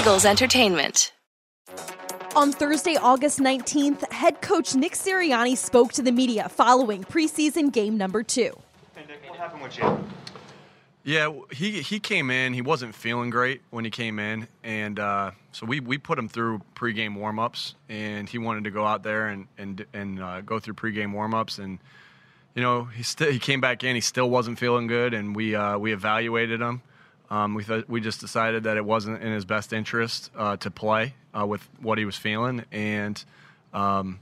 Eagles Entertainment. On Thursday, August 19th, head coach Nick Sirianni spoke to the media following preseason game number two. Hey Nick, what happened with Jalen? Yeah, he he came in. He wasn't feeling great when he came in, and uh, so we, we put him through pregame warmups, and he wanted to go out there and and and uh, go through pregame warmups, and you know he still he came back in. He still wasn't feeling good, and we uh, we evaluated him. Um, we th- we just decided that it wasn't in his best interest uh, to play uh, with what he was feeling, and um,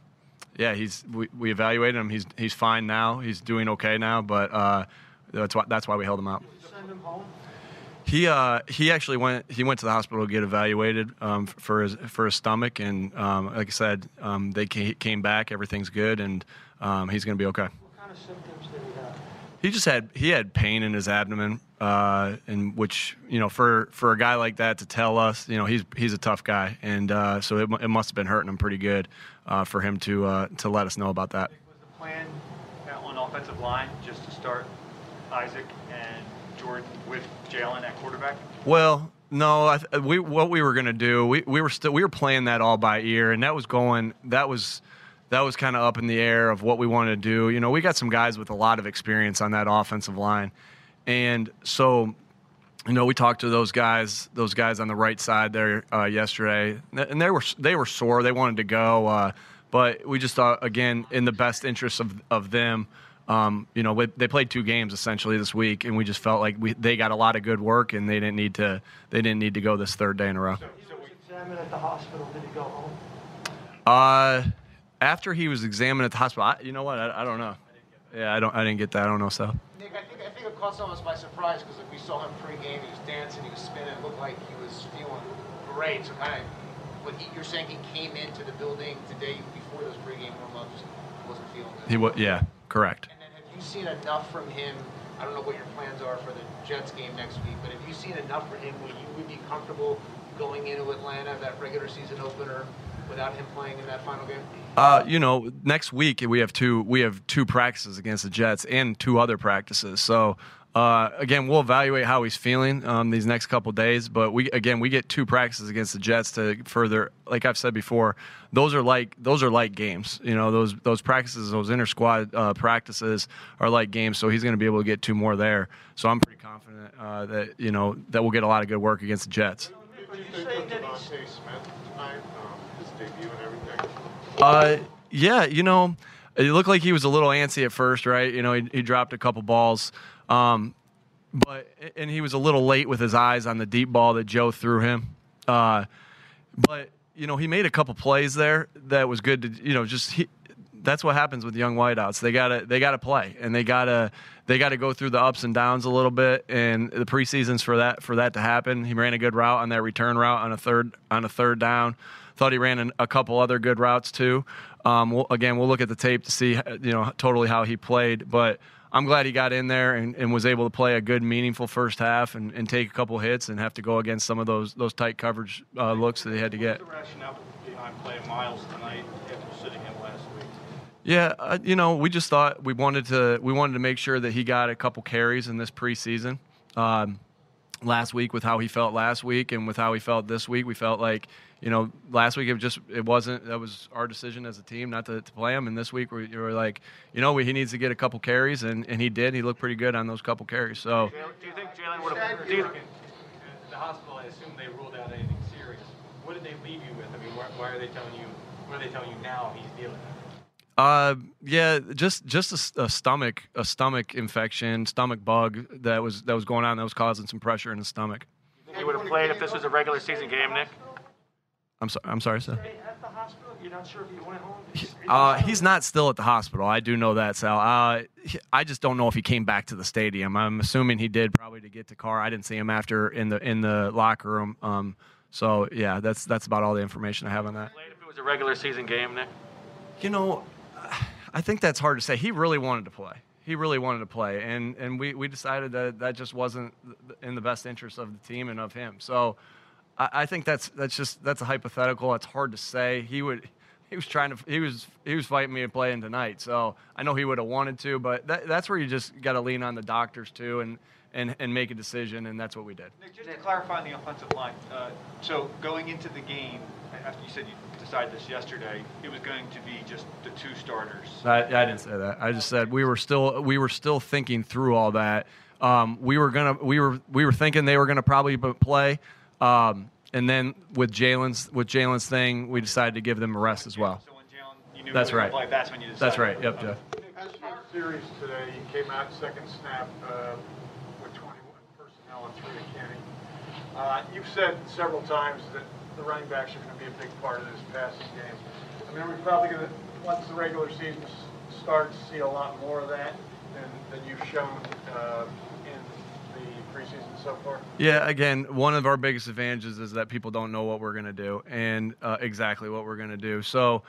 yeah, he's we, we evaluated him. He's he's fine now. He's doing okay now, but uh, that's why that's why we held him out. Send him home. He uh, he actually went he went to the hospital to get evaluated um, for his for his stomach and um, like I said um, they came back everything's good and um, he's going to be okay. What kind of symptoms did he have? He just had he had pain in his abdomen uh, and which you know for for a guy like that to tell us you know he's he's a tough guy and uh, so it, it must have been hurting him pretty good uh, for him to uh, to let us know about that. Was the plan on offensive line just to start Isaac and Jordan with Jalen at quarterback? Well, no, I th- we what we were gonna do, we, we were still we were playing that all by ear, and that was going that was that was kind of up in the air of what we wanted to do. You know, we got some guys with a lot of experience on that offensive line, and so you know we talked to those guys those guys on the right side there uh, yesterday, and they were they were sore, they wanted to go, uh, but we just thought again in the best interest of of them. Um, you know, we, they played two games essentially this week, and we just felt like we, they got a lot of good work, and they didn't need to they didn't need to go this third day in a row. He was examined at the hospital. Did he go home? Uh, after he was examined at the hospital, I, you know what? I, I don't know. Yeah, I don't. I didn't get that. I don't know. So Nick, I think I think it caught some of us by surprise because like, we saw him pregame. He was dancing, he was spinning. It looked like he was feeling great. So kind of, what he, you're saying he came into the building today before those pregame warm-ups, wasn't feeling good. he was. Yeah, correct. And then have you seen enough from him? I don't know what your plans are for the Jets game next week, but have you seen enough from him where you would be comfortable going into Atlanta, that regular season opener, without him playing in that final game? Uh, you know, next week we have two we have two practices against the Jets and two other practices. So uh, again, we'll evaluate how he's feeling um, these next couple days. But we again we get two practices against the Jets to further. Like I've said before, those are like those are like games. You know, those those practices, those inter squad uh, practices are like games. So he's going to be able to get two more there. So I'm pretty confident uh, that you know that we'll get a lot of good work against the Jets. Everything. Uh, yeah, you know, it looked like he was a little antsy at first, right? You know, he, he dropped a couple balls, um, but and he was a little late with his eyes on the deep ball that Joe threw him. Uh, but you know, he made a couple plays there that was good to you know just. He, that's what happens with young wideouts. They gotta they gotta play and they gotta they gotta go through the ups and downs a little bit. And the preseasons for that for that to happen. He ran a good route on that return route on a third on a third down. Thought he ran an, a couple other good routes too. Um, we'll, again, we'll look at the tape to see you know totally how he played, but. I'm glad he got in there and, and was able to play a good, meaningful first half and, and take a couple hits and have to go against some of those those tight coverage uh, looks that he had to get. What's the rationale behind playing Miles tonight after sitting him last week? Yeah, uh, you know, we just thought we wanted to we wanted to make sure that he got a couple carries in this preseason. Um, last week with how he felt last week and with how he felt this week, we felt like you know last week it just it wasn't that was our decision as a team not to, to play him, and this week we, we were like you know he needs to get a couple carries and, and he did. He looked pretty good on those couple carries. So Do you think Jalen would have? Do you the hospital? I assume they ruled out anything serious. What did they leave you with? I mean, why, why are they telling you? What are they telling you now? He's dealing with. Uh, yeah, just just a s- a, stomach a stomach infection, stomach bug that was that was going on that was causing some pressure in his stomach. He would have played if this was a regular season game, Nick. I'm sorry. I'm sorry, sir. at the hospital? You're not sure if he went home? Uh, he's not still at the hospital. I do know that, Sal. Uh, I just don't know if he came back to the stadium. I'm assuming he did, probably to get to car. I didn't see him after in the in the locker room. Um, so yeah, that's that's about all the information I have on that. Played if it was a regular season game, Nick. You know, I think that's hard to say. He really wanted to play. He really wanted to play, and and we, we decided that that just wasn't in the best interest of the team and of him. So, I, I think that's that's just that's a hypothetical. It's hard to say. He would. He was trying to. He was. He was fighting me and playing tonight. So I know he would have wanted to, but that, that's where you just got to lean on the doctors too, and and and make a decision, and that's what we did. Nick, just to clarify on the offensive line, uh, so going into the game, after you said you decided this yesterday, it was going to be just the two starters. I, I didn't say that. I just said we were still we were still thinking through all that. Um, we were gonna we were we were thinking they were gonna probably play, um, and then with Jalen's with Jalen's thing, we decided to give them a rest as well. So when Jalen, you knew That's right. play, that's when you decided. That's right. Yep, Jeff. As for series today, you came out second snap uh, with 21 personnel and three of Kenny. Uh, You've said several times that the running backs are going to be a big part of this passing game. I mean, we're we probably going to, once the regular season starts, see a lot more of that than, than you've shown uh, in the preseason so far? Yeah, again, one of our biggest advantages is that people don't know what we're going to do and uh, exactly what we're going to do. So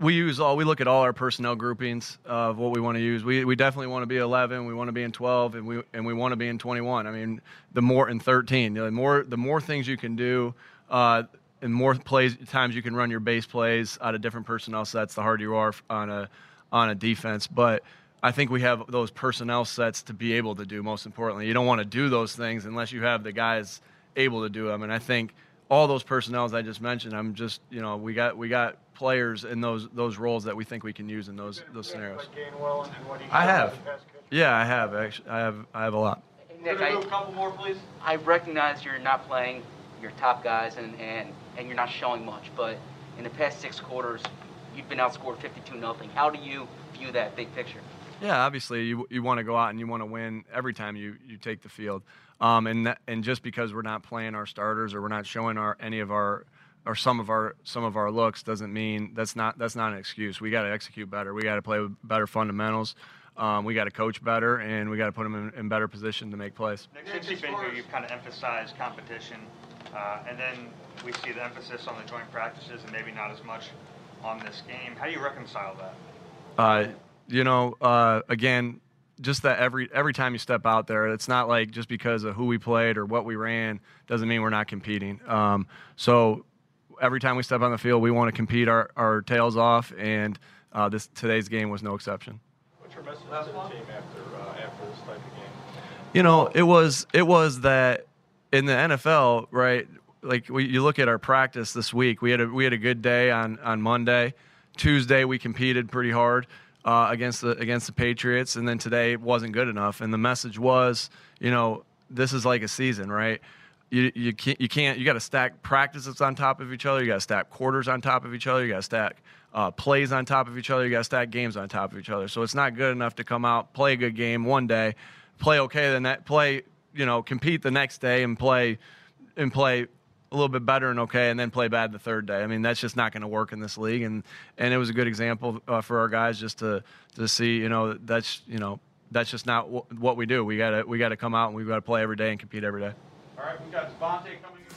we use all we look at all our personnel groupings of what we want to use. We, we definitely want to be 11, we want to be in 12, and we and we want to be in 21. I mean, the more in 13, the more the more things you can do. Uh, and more plays times you can run your base plays out of different personnel sets, the harder you are on a on a defense. But I think we have those personnel sets to be able to do. Most importantly, you don't want to do those things unless you have the guys able to do them. And I think all those personnels I just mentioned, I'm just you know we got we got players in those those roles that we think we can use in those those scenarios. Like Gainwell and what he I have. as a pass catcher? Yeah, I have actually. I have I have a lot. Nick, Gonna do a I, couple more, please. I recognize you're not playing your top guys and, and, and you're not showing much, but in the past six quarters, you've been outscored 52 nothing. How do you view that big picture? Yeah, obviously you you want to go out and you want to win every time you, you take the field, um, and that, and just because we're not playing our starters or we're not showing our any of our or some of our some of our looks doesn't mean that's not that's not an excuse. We got to execute better. We got to play with better fundamentals. Um, we got to coach better, and we got to put them in, in better position to make plays. Nick, since you've been here, you've kind of emphasized competition, uh, and then we see the emphasis on the joint practices and maybe not as much on this game. How do you reconcile that? Uh, you know, uh, again, just that every every time you step out there, it's not like just because of who we played or what we ran doesn't mean we're not competing. Um, so every time we step on the field, we want to compete our, our tails off, and uh, this today's game was no exception. What's your message to the team after, uh, after this type of game? You know, it was it was that in the NFL, right? Like we, you look at our practice this week, we had a we had a good day on on Monday. Tuesday we competed pretty hard uh, against the against the Patriots, and then today wasn't good enough. And the message was, you know, this is like a season, right? You you can't you can't you got to stack practices on top of each other. You got to stack quarters on top of each other. You got to stack uh, plays on top of each other. You got to stack games on top of each other. So it's not good enough to come out play a good game one day, play okay, then that play you know compete the next day and play and play a little bit better and okay, and then play bad the third day. I mean, that's just not going to work in this league. And and it was a good example uh, for our guys just to to see, you know, that's you know that's just not w- what we do. We got to we got to come out and we got to play every day and compete every day. All right, we've got Devontae coming in.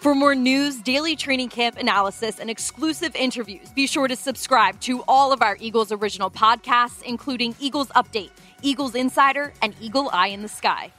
For more news, daily training camp analysis, and exclusive interviews, be sure to subscribe to all of our Eagles original podcasts, including Eagles Update, Eagles Insider, and Eagle Eye in the Sky.